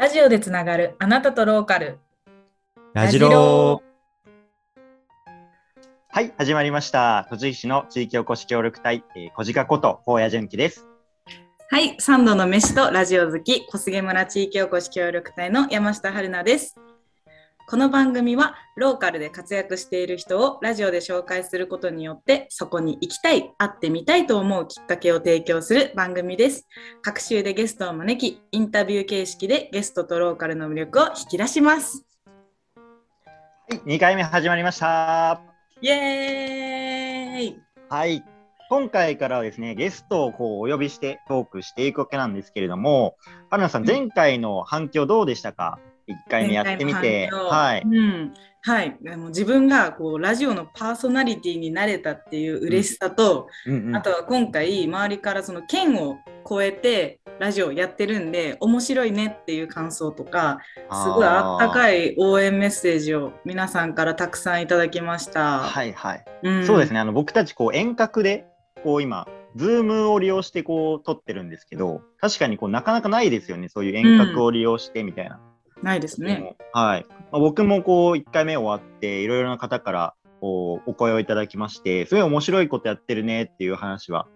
ラジオでつながるあなたとローカル。ラジロー。はい、始まりました。栃木市の地域おこし協力隊、えー、小鹿こと高野純喜です。はい、三度の飯とラジオ好き、小菅村地域おこし協力隊の山下春奈です。この番組はローカルで活躍している人をラジオで紹介することによってそこに行きたい、会ってみたいと思うきっかけを提供する番組です。各週でゲストを招き、インタビュー形式でゲストとローカルの魅力を引き出します。はい、2回目始まりました。イエーイはい。今回からはですね、ゲストをこうお呼びしてトークしていくわけなんですけれども、春菜さん、前回の反響どうでしたか？?1 回目やってみて。はい。うん。はい。でも自分がこうラジオのパーソナリティになれたっていう嬉しさと、うんうんあとは今回周りからその県を超えてラジオやってるんで面白いねっていう感想とかすごいあったい。かい応援メッセージを皆さんからたくさんいただきました。はいはい。うんそうですね、あの僕たちこう遠隔でこう今、ズームを利用してこう撮ってるんですけど、確かにこうなかなかないですよね、そういう遠隔を利用してみたいな。ないですね。はい。まあ、僕もこう1回目終わって、いろいろな方からこうお声をいただきまして、すごい面白いことやってるねっていう話は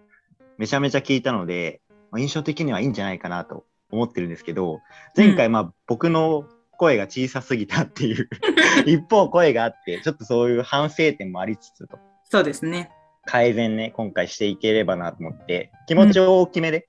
めちゃめちゃ聞いたので、まあ、印象的にはいいんじゃないかなと思ってるんですけど、前回まあ僕の声が小さすぎたっていう 一方声があって、ちょっとそういう反省点もありつつと。そうですね。改善ね、今回していければなと思って、気持ちを大きめで、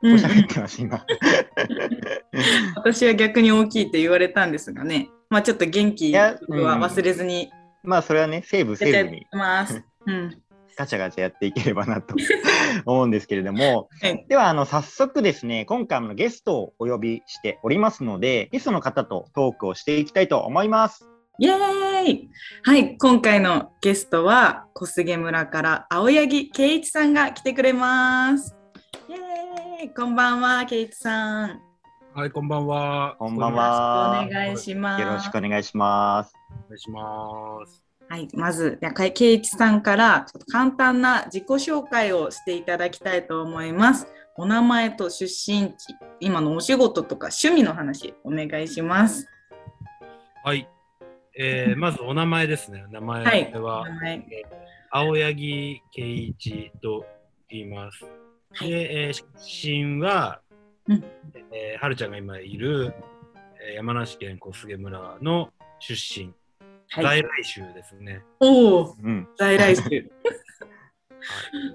こううん喋ってます、今。私は逆に大きいって言われたんですがね、まあちょっと元気は忘れずにまあ、それはね、セーブやってやっせずに、ます。うん。ガチャガチャやっていければなと 思うんですけれども、はいでは、あの、早速ですね、今回もゲストをお呼びしておりますので、ゲストの方とトークをしていきたいと思います。イエーイはい、今回のゲストは小菅村から青柳圭一さんが来てくれます。イエーイこんばんは、圭一さん。はい、こんばんは。こんばんよはろしくお願いします。よろしくお願いします。お願いします。はい、まず、じゃあか圭一さんからちょっと簡単な自己紹介をしていただきたいと思います。お名前と出身地、今のお仕事とか趣味の話、お願いします。はい。えー、まずお名前ですね。名前はいは、お名前青柳圭一と言います。はいで、えー出身は、うんえーはるちゃんが今いる、えー山梨県小菅村の出身、はい。在来州ですね。おお、うん。在来州。はい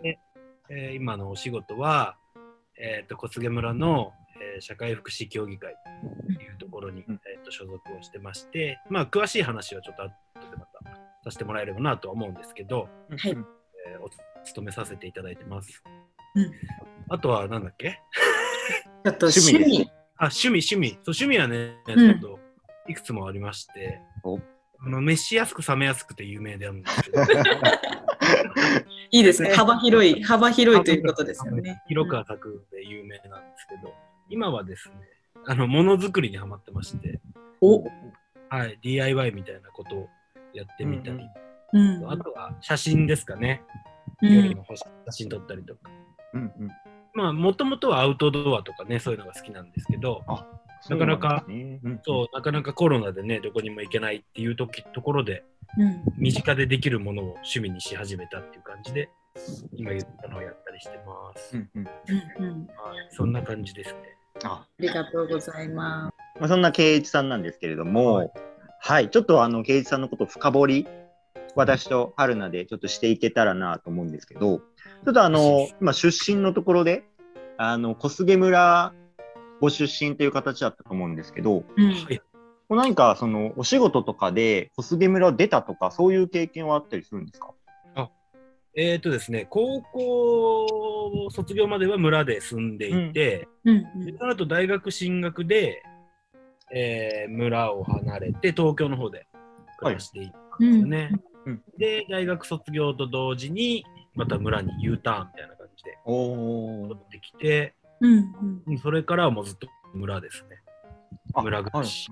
でえー今のお仕事は、えー、と小菅村の、えー社会福祉協議会というところに、うんえー、と所属をしてまして、まあ、詳しい話はちょっと後でまたさせてもらえればなとは思うんですけど、はいえーお勤めさせていただいてます。うん。あとはなんだっけ？ちょっと趣趣味。あ趣味趣味。そう趣味はね、うん。ちょっといくつもありまして。お。あの飯しやすく冷めやすくて有名であるんですけど。いいですね。幅広い、幅広いということですよね。広く浅くで有名なんですけど、今はですね、あの、ものづくりにハマってまして、お、はい、DIY みたいなことをやってみたり、うん。あとは写真ですかね、うん、夜の星写真撮ったりとか。うんうんまあ、もともとはアウトドアとかね、そういうのが好きなんですけど、なかなかそうなんですねうんそう、なかなかコロナでね、どこにも行けないっていう時ところで、うん。身近でできるものを趣味にし始めたっていう感じで、今言ったのをやったりしてます。うんうんうんそんな感じですね。あありがとうございます。まあ、そんな圭一さんなんですけれども、ははいい、ちょっとあの圭一さんのことを深掘り、私と春菜でちょっとしていけたらなと思うんですけど、ちょっとあの、今出身のところで、あの、小菅村ご出身という形だったと思うんですけど、うん。はい。こう何かそのお仕事とかで小菅村を出たとか、そういう経験はあったりするんですか？えーとですね、高校卒業までは村で住んでいて、うん。でその後大学進学で、えー村を離れて東京の方で暮らしていったんですよね。うんで、大学卒業と同時に、また村に U ターンみたいな感じでお戻ってきて、うんうん。うんそれからはもうずっと村ですね。あ村暮らし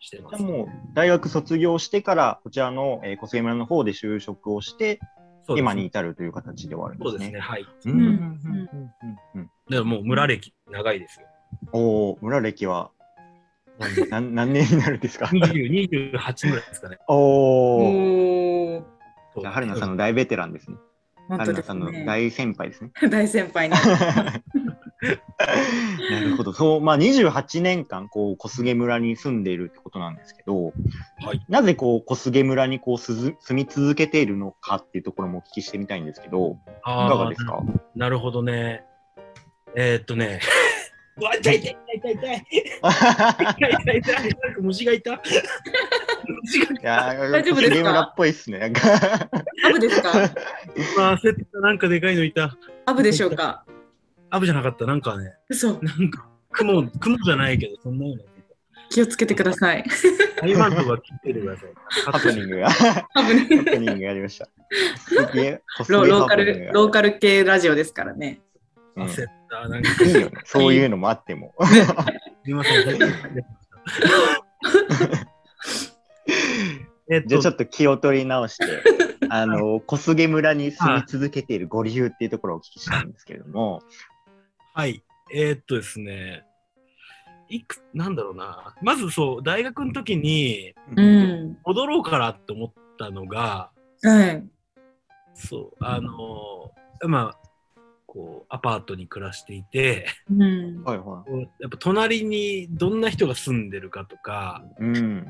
してます。じゃあもう大学卒業してから、こちらの、えー小菅村の方で就職をして、そうです今に至るという形ではあるんですね。そうですね、はい。うんうんうんうんうんうんだからもう村歴長いですよ。おお、村歴はなんでなん何年になるんですか？20 28ぐらいですかね。おお。じゃあ春菜さんの大ベテランですね。本当春菜さんの。大先輩ですね。大先輩に。なるほど。そう、まあ、28年間、こう、小菅村に住んでいるってことなんですけど、はい。なぜ、こう、小菅村に、こう、すず住み続けているのかっていうところもお聞きしてみたいんですけど、いかがですか？なるほどね。えー、っとね。う わ、痛い痛い痛い痛い痛い。痛い痛い痛い。なんか虫がいた。大丈夫ですか？小菅村っぽいっすね。なんかアブですか？た。あー、焦った。なんかでかいのいた。アブでしょうか？アブじゃなかった。なんかね、嘘。なんか、雲、雲じゃないけど、そんなような。気をつけてください。台湾とか切っててください。ハプニングが、アブね。ハプニングがありました。ロローカル、ローカル系ラジオですからね。うん焦った。なんか、いいよね。そういうのもあっても。すみません。えっと、じゃあちょっと気を取り直して、あの、小菅村に住み続けているご理由っていうところをお聞きしたいんですけれども、はい。えーっとですね、いく、なんだろうな。まずそう、大学の時にうん。戻ろうかなって思ったのが、はい。そう、あのーまあ、こう、アパートに暮らしていて、うん。はいはこうやっぱ隣にどんな人が住んでるかとか、い。うん。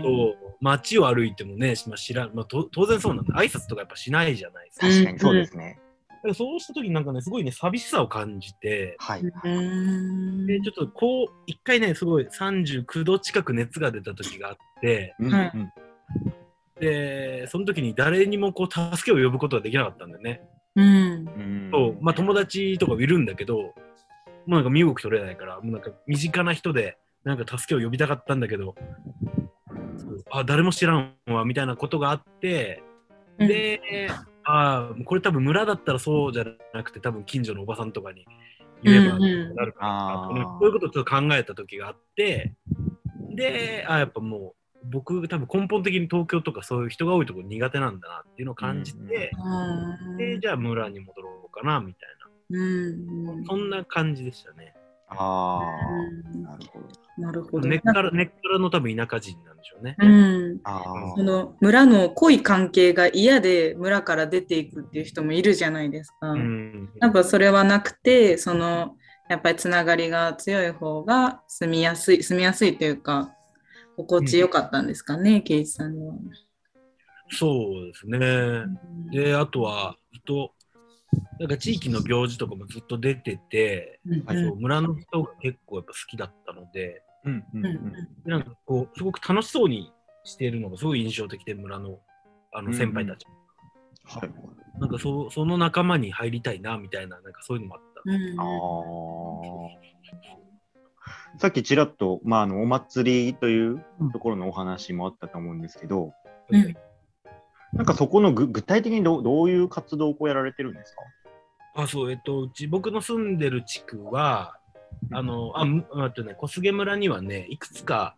と街を歩いてもね、まあ、知らん、まあ、と当然そうなんだ。挨拶とかやっぱしないじゃないですか。確かにそうですね。だからそうした時になんかね、すごいね、寂しさを感じて、はい。うん。で、ちょっとこう、一回ね、すごい39度近く熱が出た時があって、うんはいうんで、その時に誰にもこう、助けを呼ぶことができなかったんだよね。うん。うん。そう、まあ友達とかいるんだけど、もうなんか身動き取れないから、もうなんか身近な人で、なんか助けを呼びたかったんだけど、あ、誰も知らんわ、みたいなことがあって、で、ああ、これ多分村だったらそうじゃなくて、多分近所のおばさんとかに言えばうんうん。なるかなとかね、あー。こういうことをちょっと考えた時があって、で、あやっぱもう、僕多分根本的に東京とかそういう人が多いところ苦手なんだなっていうのを感じて、うんで、じゃあ村に戻ろうかな、みたいうん。な。そんな感じでしたね。ああ、なるほど。なるほど。根っから、根っからの多分田舎人なんでしょうね。うん。あその村の濃い関係が嫌で村から出ていくっていう人もいるじゃないですか。うん。やっぱそれはなくて、そのやっぱりつながりが強い方が住みやすい、住みやすいというか、心地よかったんですかね、圭一さんには。そうですね。で、あとは、ずっと、なんか地域の行事とかもずっと出てて、うん村の人が結構やっぱ好きだったので、うんうんうんうんでなんかこう、すごく楽しそうにしているのがすごい印象的で、村のあの先輩たち。はい。なんかそその仲間に入りたいな、みたいな、なんかそういうのもあった。うんああ。さっきちらっと、まあ、あのお祭りというところのお話もあったと思うんですけど、うん。なんかそこのぐ具体的にどうどういう活動をこうやられてるんですか？あ、そう、えっと、うち、僕の住んでる地区は、あの、あ、むあとね、小菅村にはね、いくつか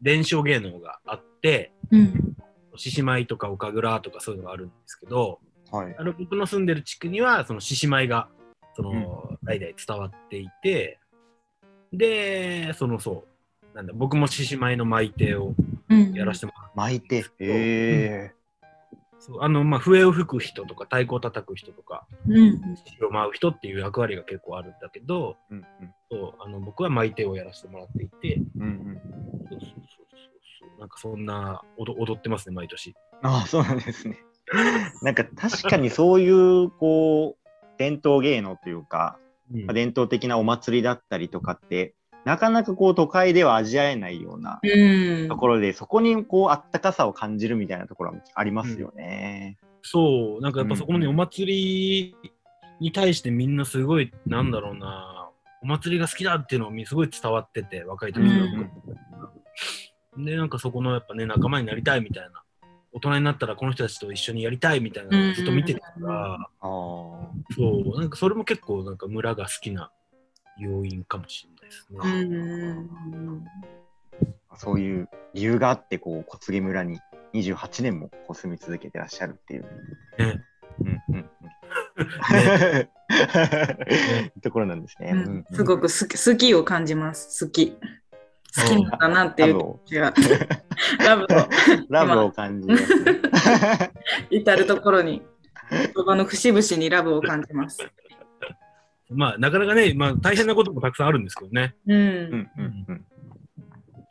伝承芸能があって、うん。獅子舞とか岡倉とかそういうのがあるんですけど、はい。あの僕の住んでる地区には、その獅子舞が、その、代々伝わっていて、で、そのそう、なんだ、僕も獅子舞の舞手をうんやらせてもらって、巻いて。へえ。そうあの、まあ、笛を吹く人とか、太鼓を叩く人とか、うんを舞う人っていう役割が結構あるんだけど、うんうんそうあの僕は舞手をやらせてもらっていて、うんうん。そうそうそうそうなんかそんな踊踊ってますね、毎年。ああ、そうなんですね。なんか確かにそういう、こう、伝統芸能というか、うん。まあ伝統的なお祭りだったりとかって、なかなかこう都会では味わえないようなうん。ところで、そこにこうあったかさを感じるみたいなところはありますよね。そう、なんかやっぱそこのね、うんお祭りに対してみんなすごい、なんだろうな、お祭りが好きだっていうのをすごい伝わってて、若い時から。うん。で、なんかそこのやっぱね、仲間になりたいみたいな、大人になったらこの人たちと一緒にやりたいみたいなのをずっと見てたから、ああ。そう、なんかそれも結構なんか村が好きな要因かもしれないですね。うんそういう理由があって、こう、小菅村に28年もこう住み続けてらっしゃるっていう。ねうんうんうん。ところなんですね。うんすごく好き好きを感じます。好き。好きなんだなっていう気がラブをラブを感じますね。至るところに言葉の節々にラブを感じます。まあ、なかなかね、まあ、大変なこともたくさんあるんですけどね。うんうんうんうん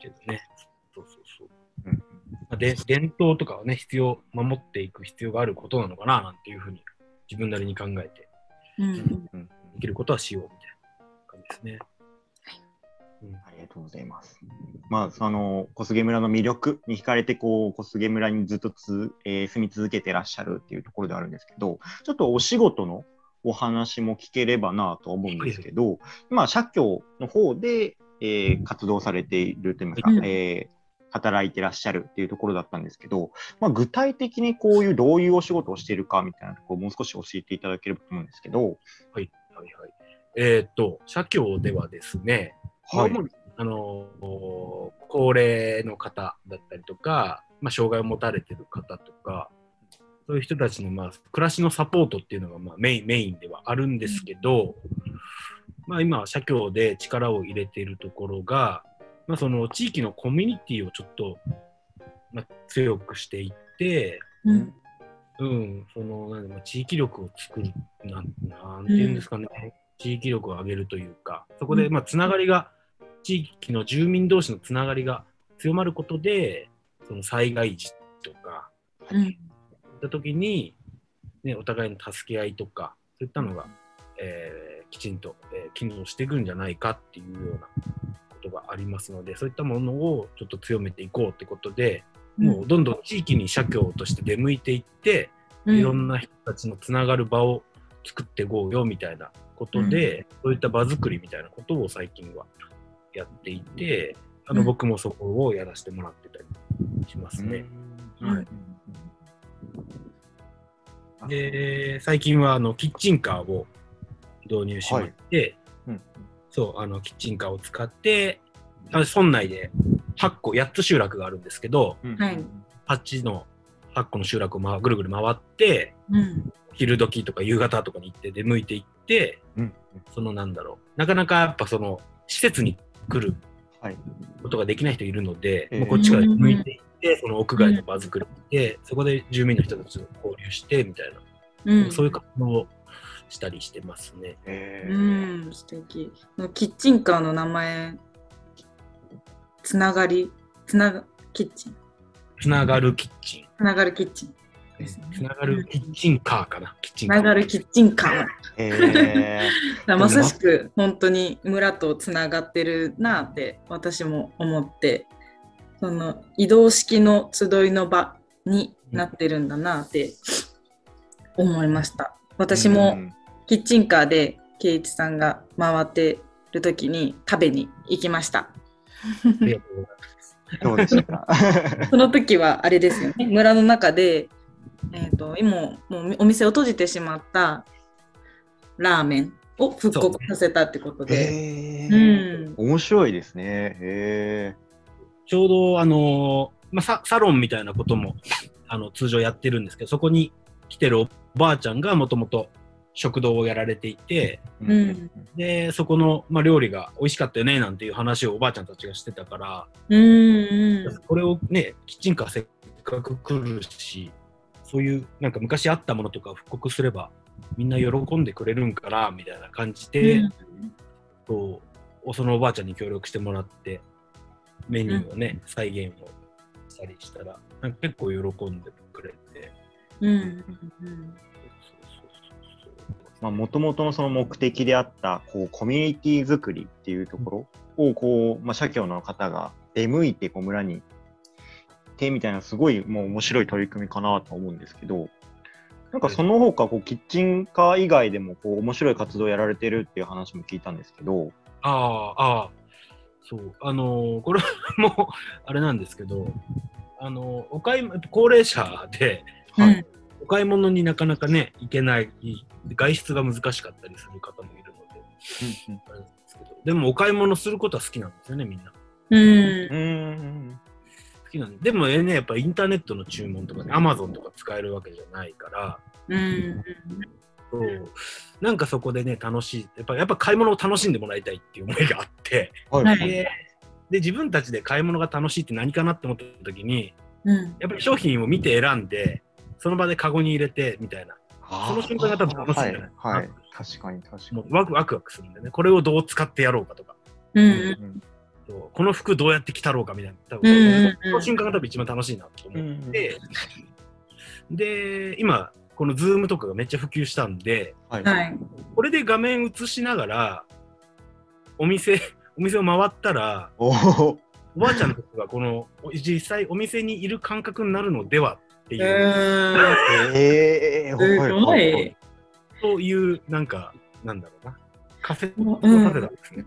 けどね。そうそうそう。うんまあ、で伝統とかはね、必要、守っていく必要があることなのかな、なんていうふうに、自分なりに考えて、うんうんできることはしようみたいな感じですね。ありがとうございます。まあ、その小菅村の魅力に惹かれて、こう小菅村にずっとつ、えー住み続けてらっしゃるっていうところではあるんですけど、ちょっとお仕事のお話も聞ければなと思うんですけど、今、社協の方で、えー活動されているといいますか、うん。えー働いてらっしゃるっていうところだったんですけど、まあ、具体的にこういうどういうお仕事をしているかみたいなところをもう少し教えていただければと思うんですけど、はいはい。えーっと、社協ではですね、はい。主にあのー高齢の方だったりとか、まあ、障害を持たれてる方とか、そういう人たちの、まあ、暮らしのサポートっていうのが、まあ、メインメインではあるんですけど、まあ、今、社協で力を入れているところが、まあ、その地域のコミュニティをちょっと、まあ、強くしていって、うん。うん、その、なんでまあ地域力を作る、なん、なんていうんですかね、地域力を上げるというか、そこで、うん。まあ、つながりが、地域の住民同士のつながりが強まることで、その災害時とか、うん。った時に、ね、お互いの助け合いとか、そういったのが、えーきちんと、えー機能していくんじゃないかっていうようなことがありますので、そういったものをちょっと強めていこうってことで、もうどん。どん地域に社協として出向いていって、うんいろんな人たちのつながる場を作っていこうよみたいなことで、そういった場作りみたいなことを最近はやっていて、あのうん。僕もそこをやらせてもらってたりしますね。はい。で、最近はあのキッチンカーを導入しまして、うん。そう、あのキッチンカーを使って、あ村内で8個、8つ集落があるんですけど、はい。8の、8個の集落を、ま、ぐるぐる回って、うん。昼時とか夕方とかに行って出向いていって、うんそのなんだろう、なかなかやっぱその施設に来るはい。ことができない人いるので、えーもうこっちから出向いていって、その屋外の場作りで、そこで住民の人たちと交流してみたいな、うん。そういう活動をしたりしてますね。えうーん素敵。キッチンカーの名前つながりつながキッチン。つながるキッチン。つながるキッチンですね。つながるキッチンカーかな。キッチつンカー。ながるキッチンカー。え まさしく本当に村とつながってるなって私も思ってその移動式の集いの場になってるんだなって思いました。私もキッチンカーで圭一さんが回ってる時に食べに行きました。ありがとうございます。どうでしたか？その時はあれですよね。村の中で、えー、と今もうお店を閉じてしまったラーメンを復刻させたってことで。えう。ー。ん。面白いですね。へちょうど、あのーまあ、ササロンみたいなことも あの通常やってるんですけど、そこに来てるおばあちゃんがもともと食堂をやられていて、ーうん。で、そこの、まあ、料理が美味しかったよねなんていう話をおばあちゃんたちがしてたから、うんうん。これをね、キッチンカーせっかく来るし、そういうなんか昔あったものとかを復刻すれば、みんな喜んでくれるんかなみたいな感じで、うん。そうそのおばあちゃんに協力してもらって、メニューをね、再現をしたりしたら、なんか結構喜んでくれて、うん。うんそうそうそう。まあ、もともとのその目的であった、こう、コミュニティ作りっていうところを、こう、まあ、社協の方が出向いて、こう、村に、てみたいな、すごい、もう面白い取り組みかなと思うんですけど、なんかその他、こう、キッチンカー以外でも、こう、面白い活動をやられてるっていう話も聞いたんですけど、ああ、ああ、そう、あのーこれも、あれなんですけど、あのーお買い、高齢者で、うんお買い物になかなかね、行けない、外出が難しかったりする方もいるので、あれなんですけど、でもお買い物することは好きなんですよね、みんな。うん。うん。好きなんで。でもえーね、やっぱインターネットの注文とかね、アマゾンとか使えるわけじゃないから、うんそう。なんかそこでね、楽しい、やっぱやっぱ買い物を楽しんでもらいたいっていう思いがあって、はい。はい。でで、自分たちで買い物が楽しいって何かなって思った時に、うん。やっぱり商品を見て選んで、その場でカゴに入れてみたいな、その瞬間が多分楽しいんじゃないはい、はい。確かに確かに。もうワクワクワクするんでね、これをどう使ってやろうかとか、うん。うんそうこの服どうやって着たろうかみたいな、多うんうんうん分その瞬間が多分一番楽しいなと思って、で、今、このズームとかがめっちゃ普及したんで、はい。はい。これで画面映しながら、お店、お店を回ったら、おばあちゃんとかがこの実際お店にいる感覚になるのではってういう、ーん。ええー、すごはいはいい。そういうなんか、なんだろうな、カフェうんを建てたんですね。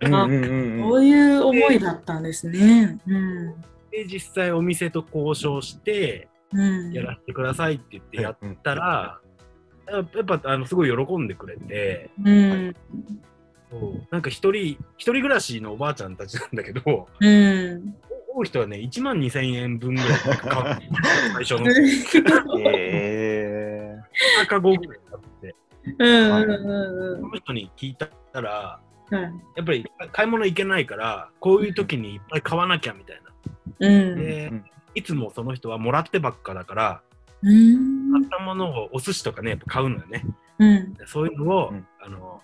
うんういう思いだったんですね。うん。で、実際お店と交渉して、うん。やらせてくださいって言ってやったら、やっぱあのすごい喜んでくれて、うん。そうなんか一人、一人暮らしのおばあちゃんたちなんだけど、うん。多い人はね、1万2000円分ぐらい買って、最初のええカゴぐらい買って、うんうんうんその人に聞いたら、うん。やっぱり買い物行けないから、こういう時にいっぱい買わなきゃみたいな。うん。で、うんいつもその人はもらってばっかだから、うん買ったものをお寿司とかね、やっぱ買うのよね。うん。でそういうのを、うんあの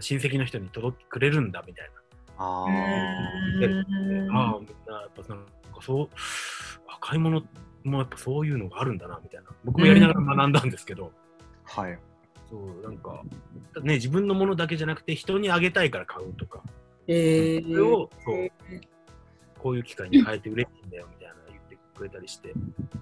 親戚の人に届けてくれるんだみたいな。んああ、みんなやっぱなんかそう、あ買い物もやっぱそういうのがあるんだなみたいな。僕もやりながら学んだんですけど、あ。はい。そう、なんか、ね、自分のものだけじゃなくて人にあげたいから買うとか、えそれを、そう、こういう機会に変えて嬉しいんだよみたいな言ってくれたりして、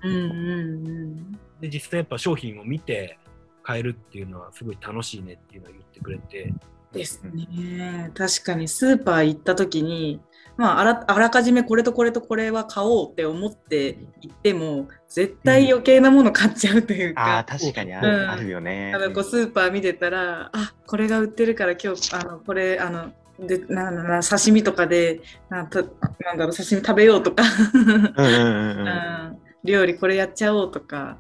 うんうんで、実際やっぱ商品を見て買えるっていうのはすごい楽しいねっていうのを言ってくれて、ですね。確かにスーパー行った時に、まあ、あらあらかじめこれとこれとこれは買おうって思って行っても絶対余計なもの買っちゃうというああ、か、確かにあうん。る,、あるよね。あのこうスーパー見てたらあこれが売ってるから今日あのこれあのでなんな刺身とかでなんたなんだろう刺身食べようとか、うんうんうんうん。うん。料理これやっちゃおうとか、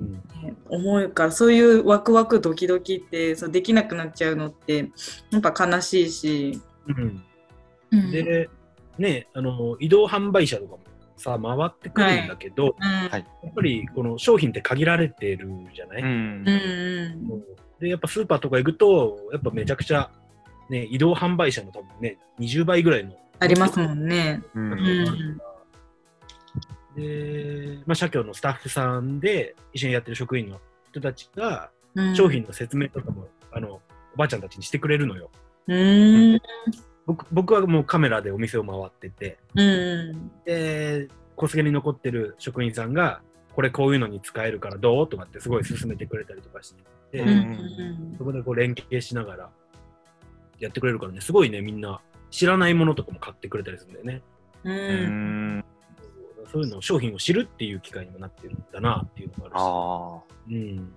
うん。ね思うからそういうワクワクドキドキってそうできなくなっちゃうのってやっぱ悲しいし。うん。うん。で、ね、あの移動販売車とかもさ、回ってくるんだけど、うん。はい。やっぱりこの商品って限られてるじゃない、うん。で、やっぱスーパーとか行くと、やっぱめちゃくちゃ、ね、移動販売車の多分ね、20倍ぐらいの。ありますもんね。で、まあ、社協のスタッフさんで一緒にやってる職員の人たちが、うん。商品の説明とかも、あの、おばあちゃんたちにしてくれるのよ。うん僕僕はもうカメラでお店を回ってて、うんで、小菅に残ってる職員さんが、これこういうのに使えるからどうとかってすごい勧めてくれたりとかして、うんうんそこでこう連携しながらやってくれるからね、すごいね、みんな知らないものとかも買ってくれたりするんだよね。ううんん。そういうのを商品を知るっていう機会にもなってるんだなっていうのがああるし、うん。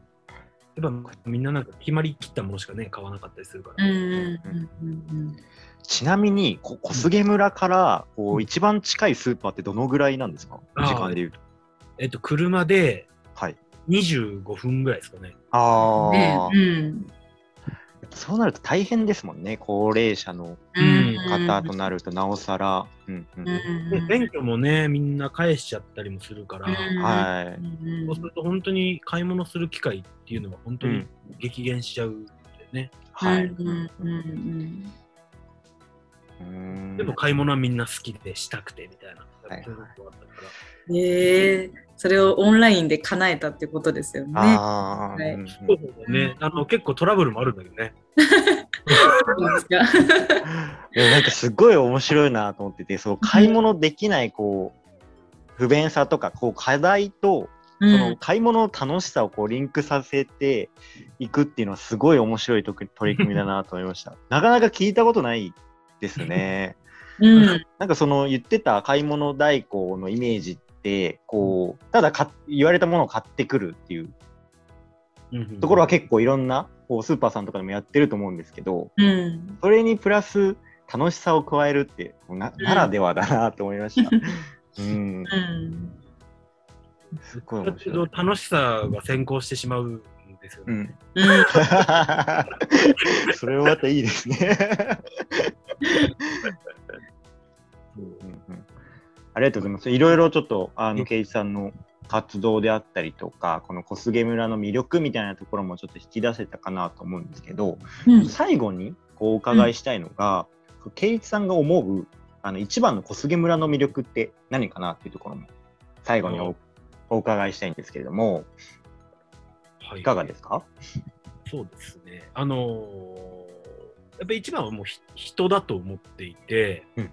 やっぱみんななんか決まりきったものしかね、買わなかったりするかうんら。うんあ。ちなみに、こ小菅村からこううん一番近いスーパーってどのぐらいなんですか？時間で言うと。えっと、車ではい。25分ぐらいですかね。ああ、ねうんそうなると大変ですもんね。高齢者のうん方となるとなおさら。うんうんで免許もね、みんな返しちゃったりもするから、うんはい。うんそうすると本当に買い物する機会っていうのは本当にうん激減しちゃうんだよね。はい。うんうんうんうんでも買い物はみんな好きでしたくてみたいな。はいそういうことがあったから。ええそれをオンラインで叶えたってことですよね。ああ、はい。ね、あの結構トラブルもあるんだけどね。なんかすごい面白いなと思ってて、そう買い物できないこう不便さとかこう課題とその買い物の楽しさをこうリンクさせていくっていうのはすごい面白いとく取り組みだなと思いました。なかなか聞いたことないですね。うんなんかその言ってた買い物代行のイメージってこうただか言われたものを買ってくるっていうところは結構いろんなこうスーパーさんとかでもやってると思うんですけどうんそれにプラス楽しさを加えるってなならではだなと思いました。うん、うんすごい。楽しさが先行してしまうんですよね。うん、うん それはまたいいですね。ありがとうございます。いろいろちょっと、あの、うんケイジさんの活動であったりとか、この小菅村の魅力みたいなところもちょっと引き出せたかなと思うんですけど、うん。最後にこうお伺いしたいのが、ケイジさんが思う、あの、一番の小菅村の魅力って何かなっていうところも、最後におお伺いしたいんですけれども、はい。いかがですか？そうですね。あのーやっぱり一番はもうひ人だと思っていて、うん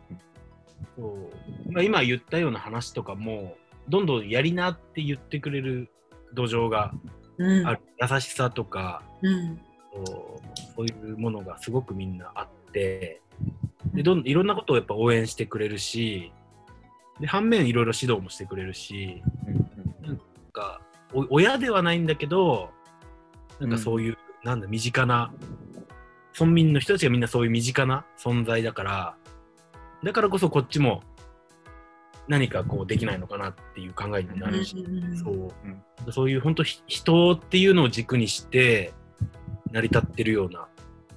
そうまあ、今言ったような話とかも、どんどんやりなって言ってくれる土壌がうん。ある、優しさとか、うん。そうそういうものがすごくみんなあって、でどんいろんなことをやっぱ応援してくれるし、で反面いろいろ指導もしてくれるし、うん。なんかお親ではないんだけど、なんかそういう、なんだ、身近な、村民の人たちがみんなそういう身近な存在だから、だからこそこっちも何かこうできないのかなっていう考えにもなるし、うんそう、そういう本当ひ人っていうのを軸にして成り立ってるような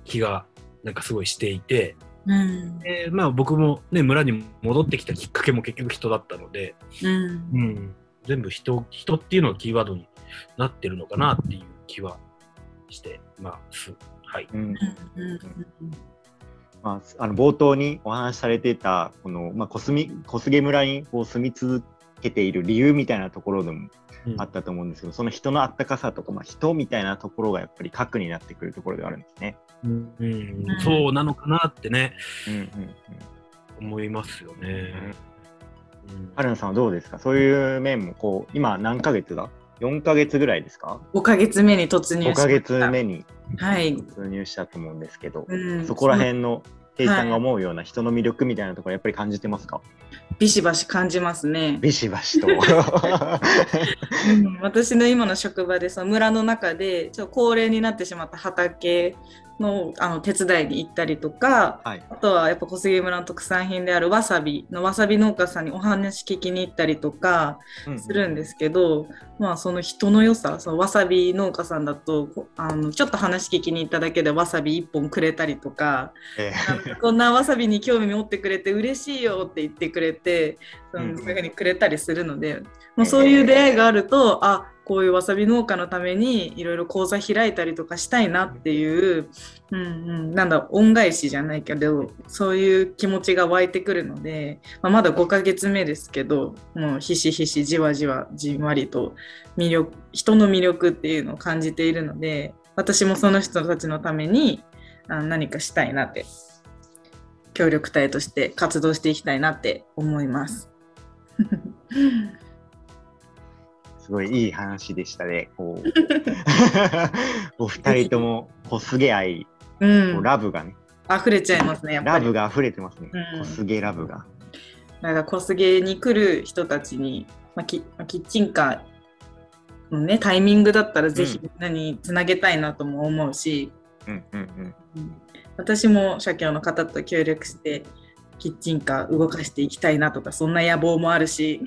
気がなんかすごいしていて、うん。でまあ僕もね村に戻ってきたきっかけも結局人だったので、うん。うん、全部人人っていうのがキーワードになってるのかなっていう気はしてます。はい。うん。うんまあ、あの冒頭にお話しされてたこの、まあ、小杉小菅村にこう住み続けている理由みたいなところでもうん。あったと思うんですけど、その人のあったかさとか、まあ、人みたいなところがやっぱり核になってくるところではあるんですね。うん。うん。そうなのかなってね、うんうんうん、思いますよね。うん。春菜さんはどうですか？そういう面もこう今何ヶ月だ？?4 ヶ月ぐらいですか？5ヶ月目に突入し5ましたヶ月目にはい、突入したと思うんですけど、うん、そこら辺のケイさんが思うような人の魅力みたいなところやっぱり感じてますか？ビシバシ感じますね。ビシバシと。うん私の今の職場でその村の中でちょ高齢になってしまった畑のあの手伝いに行ったりとかはい。あとはやっぱ小杉村の特産品であるわさびのわさび農家さんにお話聞きに行ったりとかするんですけど、まあその人の良さそのわさび農家さんだとこあのちょっと話聞きに行っただけでわさび1本くれたりとかえこんなわさびに興味持ってくれて嬉しいよって言ってくれてそうんのそういうふうにくれたりするので、もうそういう出会いがあるとあこういうわさび農家のためにいろいろ講座開いたりとかしたいなっていう、うんうん、なんだ恩返しじゃないけどそういう気持ちが湧いてくるので、まあ、まだ5ヶ月目ですけどもうひしひしじわじわじんわりと魅力人の魅力っていうのを感じているので私もその人たちのためにあ何かしたいなって協力隊として活動していきたいなって思います。すごいいい話でしたね。こう お二人とも小菅愛、う、んラブがね、溢れちゃいますね、やっぱり。ラブが溢れてますね。うん小菅ラブが。なんか小菅に来る人たちに、まあ、キまあキッチンカーのね、タイミングだったらぜひうんみんなにつなげたいなとも思うし、うんうんうん。うん私も社協の方と協力して、キッチンカー動かしていきたいなとか、そんな野望もあるし、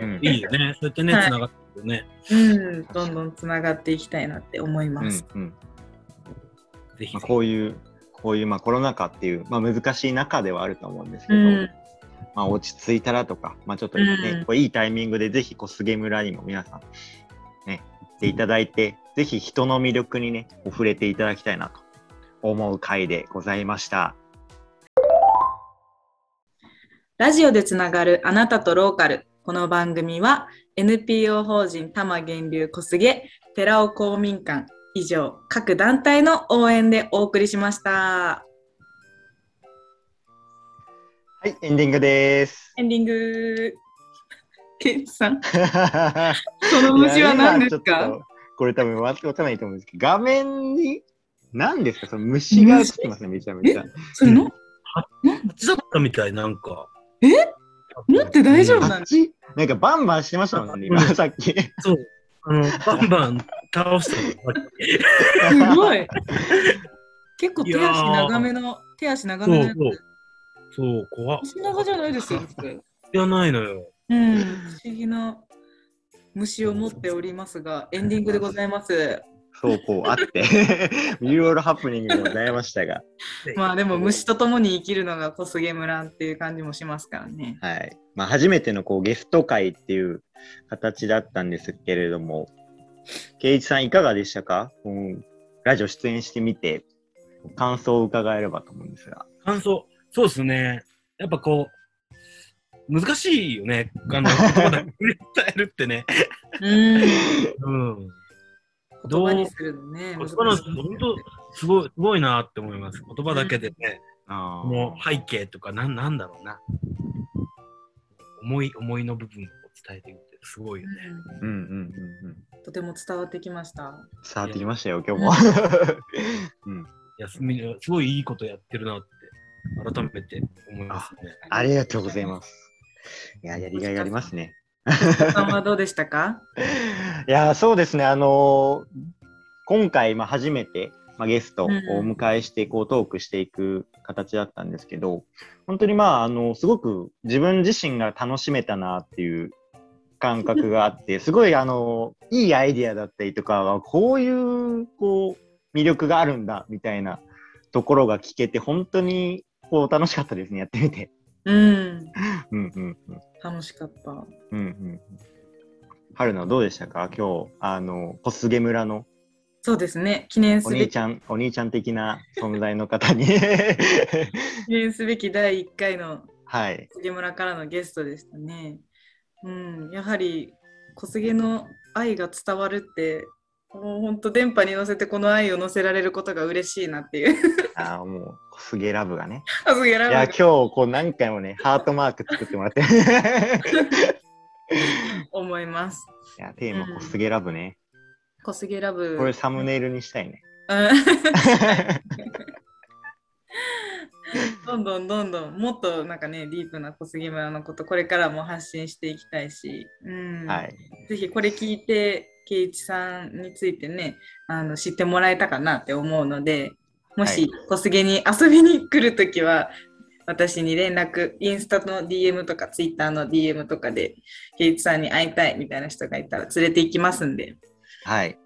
うんいいよね。そうやってね、はいつながってね。うん、どんどんつながっていきたいなって思います。うんうんぜひまあ、こういう、こういうまあコロナ禍っていう、まあ、難しい中ではあると思うんですけど、うんまあ、落ち着いたらとか、まあ、ちょっとね、うんこういいタイミングでぜひ小菅村にも皆さん、ね、行っていただいて、ぜひ人の魅力にね、触れていただきたいなと思う回でございました。ラジオでつながるあなたとローカル。この番組は NPO 法人多摩源流小菅寺尾公民館。以上各団体の応援でお送りしました。はい、エンディングです。エンディング。ケンさん、こその虫は何ですか？これ多分わかんないと思うんですけど、画面に何ですか？その虫が映ってますね、めちゃめちゃ。それの？蜂だったみたい、なんか。え？持って大丈夫なの蜂？なんかバンバンしてましたもんね、今うんさっき。そう。あの、バンバン倒したの。すごい。結構手足長めの、手足長めのやつ。そうそう、怖っ。虫長じゃないですよ。じゃないのよ。うん、不思議な虫を持っておりますが、エンディングでございます。そうこうあって、いろいろハプニングもございましたが、まあでも虫と共に生きるのが小菅村っていう感じもしますからね。はい。まあ、初めてのこうゲスト会っていう形だったんですけれども、圭一さんいかがでしたか、うん、ラジオ出演してみて、感想を伺えればと思うんですが。感想、そうですね。やっぱこう、難しいよね。あの、言葉で伝えるってね。うん。うん。言葉にするのね。言葉の、本当、すごい、すごいなって思います。言葉だけでね、あーもう背景とか、なん、なんだろうな。思い、思いの部分を伝えていくって、すごいよね。うんうんうんうんうん。とても伝わってきました。伝わってきましたよ、今日も。うん、いや、すみすごいいいことやってるなって、改めて思いますね。ありがとうございます。いや、やりがいがありますね。さんはどうでしたか？いや、そうですね、あのー今回、まあ、初めて、まあ、ゲストをお迎えして、こう、トークしていく形だったんですけど、本当にまあ、あの、すごく自分自身が楽しめたなっていう感覚があって、すごい、あの、いいアイディアだったりとか、こういう、こう、魅力があるんだ、みたいなところが聞けて、本当に、こう、楽しかったですね、やってみて。うん。うんうんうん。楽しかった。うんうん。春菜どうでしたか？今日、あの、小菅村のそうですね。記念おすべき、兄ちゃん、お兄ちゃん的な存在の方に、記念すべき第1回のはい。杉村からのゲストでしたね。うん。やはり小菅の愛が伝わるって、もう本当電波に乗せてこの愛を乗せられることが嬉しいなっていう。あーもう、小菅ラブがね。小菅ラいや、ブ今日、こう何回もね、ハートマーク作ってもらって。い 思います。や、テーマ、小菅ラブね。小菅ラブ。これサムネイルにしたいね。うん どんどんどんどんもっとなんかねディープな小杉村のことこれからも発信していきたいし、うんはい。ぜひこれ聞いて圭一さんについてねあの知ってもらえたかなって思うのでもし小菅に遊びに来るときは、私に連絡インスタの DM とかツイッターの DM とかで圭一さんに会いたいみたいな人がいたら連れて行きますんではい。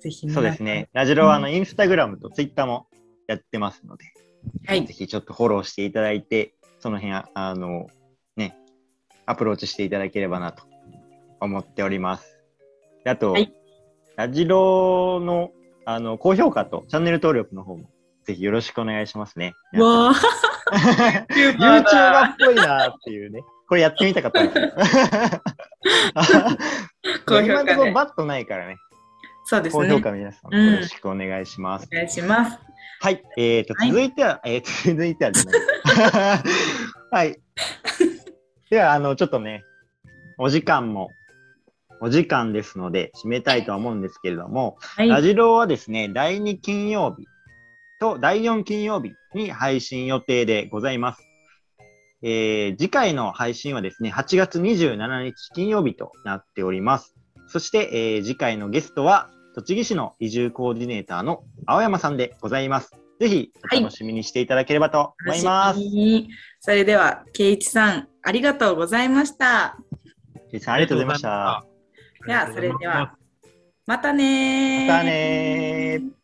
ぜひそうですね。ラジロは、あの、インスタグラムとツイッターもやってますので、はいぜひちょっとフォローしていただいて、その辺、あの、ね、アプローチしていただければなと思っております。であと、はいラジロの、あの、高評価とチャンネル登録の方も、ぜひよろしくお願いしますね。わあ YouTuber っぽいなっていうね。これやってみたかったんですよ。高評価ね今バットないからね。そうです高評ね価皆さんうんよろしくお願いします。お願いしますはい。えーと、はい続いては、えーと、続いてはじゃない。はい。では、あの、ちょっとね、お時間も、お時間ですので、締めたいとは思うんですけれども、はいラジローはですね、第2金曜日と第4金曜日に配信予定でございます。えー次回の配信はですね、8月27日金曜日となっております。そして、えー次回のゲストは、栃木市の移住コーディネーターの青山さんでございます。ぜひ、お楽しみにしていただければと思います。楽しみにそれでは圭一さんありがとうございましたケイさんありがとうございました。ではそれではまたねーまたねー